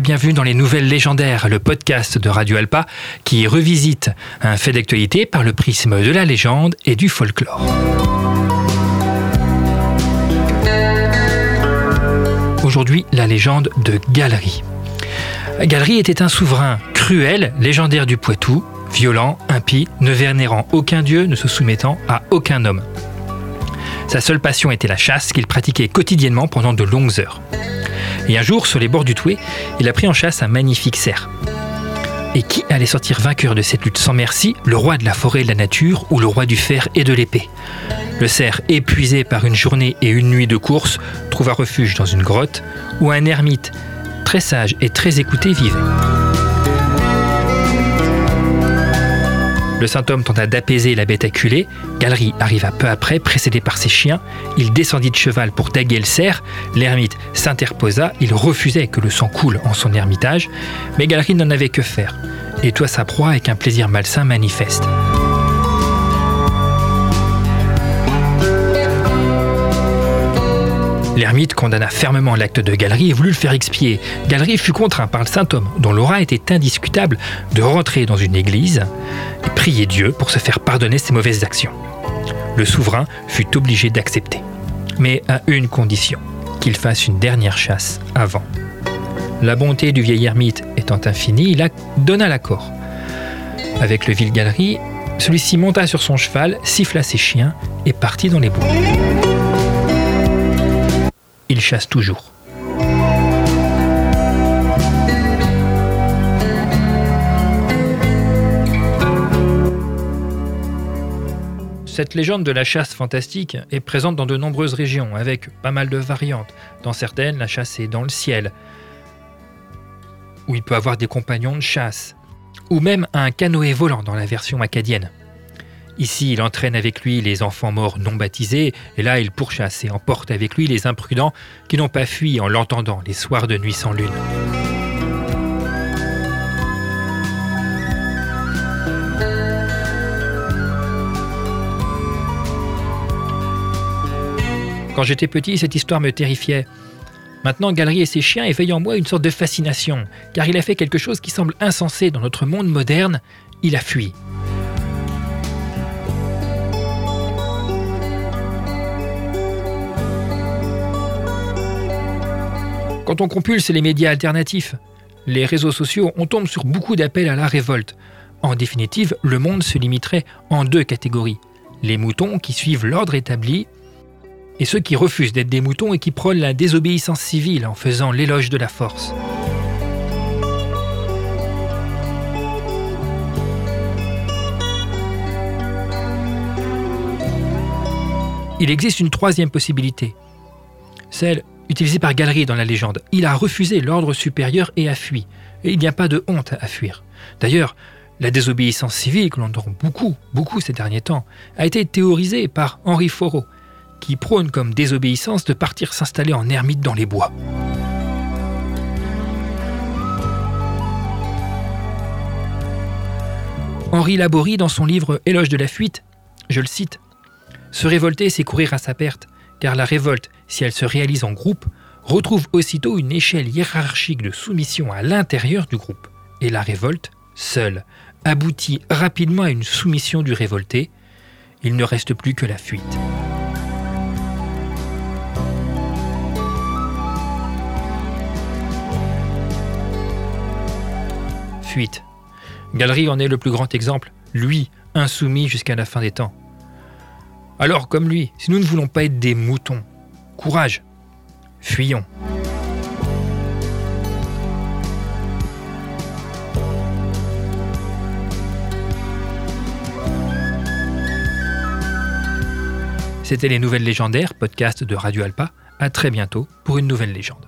bienvenue dans les Nouvelles Légendaires, le podcast de Radio Alpa qui revisite un fait d'actualité par le prisme de la légende et du folklore. Aujourd'hui, la légende de Galerie. Galerie était un souverain cruel, légendaire du Poitou, violent, impie, ne vénérant aucun dieu, ne se soumettant à aucun homme. Sa seule passion était la chasse qu'il pratiquait quotidiennement pendant de longues heures. Et un jour, sur les bords du Toué, il a pris en chasse un magnifique cerf. Et qui allait sortir vainqueur de cette lutte sans merci? Le roi de la forêt et de la nature ou le roi du fer et de l'épée? Le cerf, épuisé par une journée et une nuit de course, trouva refuge dans une grotte où un ermite très sage et très écouté vivait. Le saint tenta d'apaiser la bête acculée. Galerie arriva peu après, précédé par ses chiens. Il descendit de cheval pour taguer le cerf. L'ermite s'interposa. Il refusait que le sang coule en son ermitage. Mais Galerie n'en avait que faire. Et toi sa proie avec un plaisir malsain manifeste. L'ermite condamna fermement l'acte de Galerie et voulut le faire expier. Galerie fut contraint par le saint homme, dont l'aura était indiscutable, de rentrer dans une église et prier Dieu pour se faire pardonner ses mauvaises actions. Le souverain fut obligé d'accepter, mais à une condition, qu'il fasse une dernière chasse avant. La bonté du vieil ermite étant infinie, il donna l'accord. Avec le vil Galerie, celui-ci monta sur son cheval, siffla ses chiens et partit dans les bois il chasse toujours. Cette légende de la chasse fantastique est présente dans de nombreuses régions, avec pas mal de variantes. Dans certaines, la chasse est dans le ciel, où il peut avoir des compagnons de chasse, ou même un canoë volant dans la version acadienne. Ici, il entraîne avec lui les enfants morts non baptisés, et là, il pourchasse et emporte avec lui les imprudents qui n'ont pas fui en l'entendant les soirs de nuit sans lune. Quand j'étais petit, cette histoire me terrifiait. Maintenant, Galerie et ses chiens éveillent en moi une sorte de fascination, car il a fait quelque chose qui semble insensé dans notre monde moderne, il a fui. Quand on compulse les médias alternatifs, les réseaux sociaux, on tombe sur beaucoup d'appels à la révolte. En définitive, le monde se limiterait en deux catégories. Les moutons qui suivent l'ordre établi et ceux qui refusent d'être des moutons et qui prônent la désobéissance civile en faisant l'éloge de la force. Il existe une troisième possibilité, celle utilisé par Galerie dans la légende. Il a refusé l'ordre supérieur et a fui. Et il n'y a pas de honte à fuir. D'ailleurs, la désobéissance civile, que l'on entend beaucoup, beaucoup ces derniers temps, a été théorisée par Henri Foreau, qui prône comme désobéissance de partir s'installer en ermite dans les bois. Henri Laborie, dans son livre Éloge de la fuite, je le cite, Se révolter, c'est courir à sa perte, car la révolte, si elle se réalise en groupe, retrouve aussitôt une échelle hiérarchique de soumission à l'intérieur du groupe. Et la révolte, seule, aboutit rapidement à une soumission du révolté. Il ne reste plus que la fuite. Fuite. Galerie en est le plus grand exemple, lui, insoumis jusqu'à la fin des temps. Alors, comme lui, si nous ne voulons pas être des moutons, courage, fuyons. C'était les Nouvelles Légendaires, podcast de Radio Alpa. À très bientôt pour une nouvelle légende.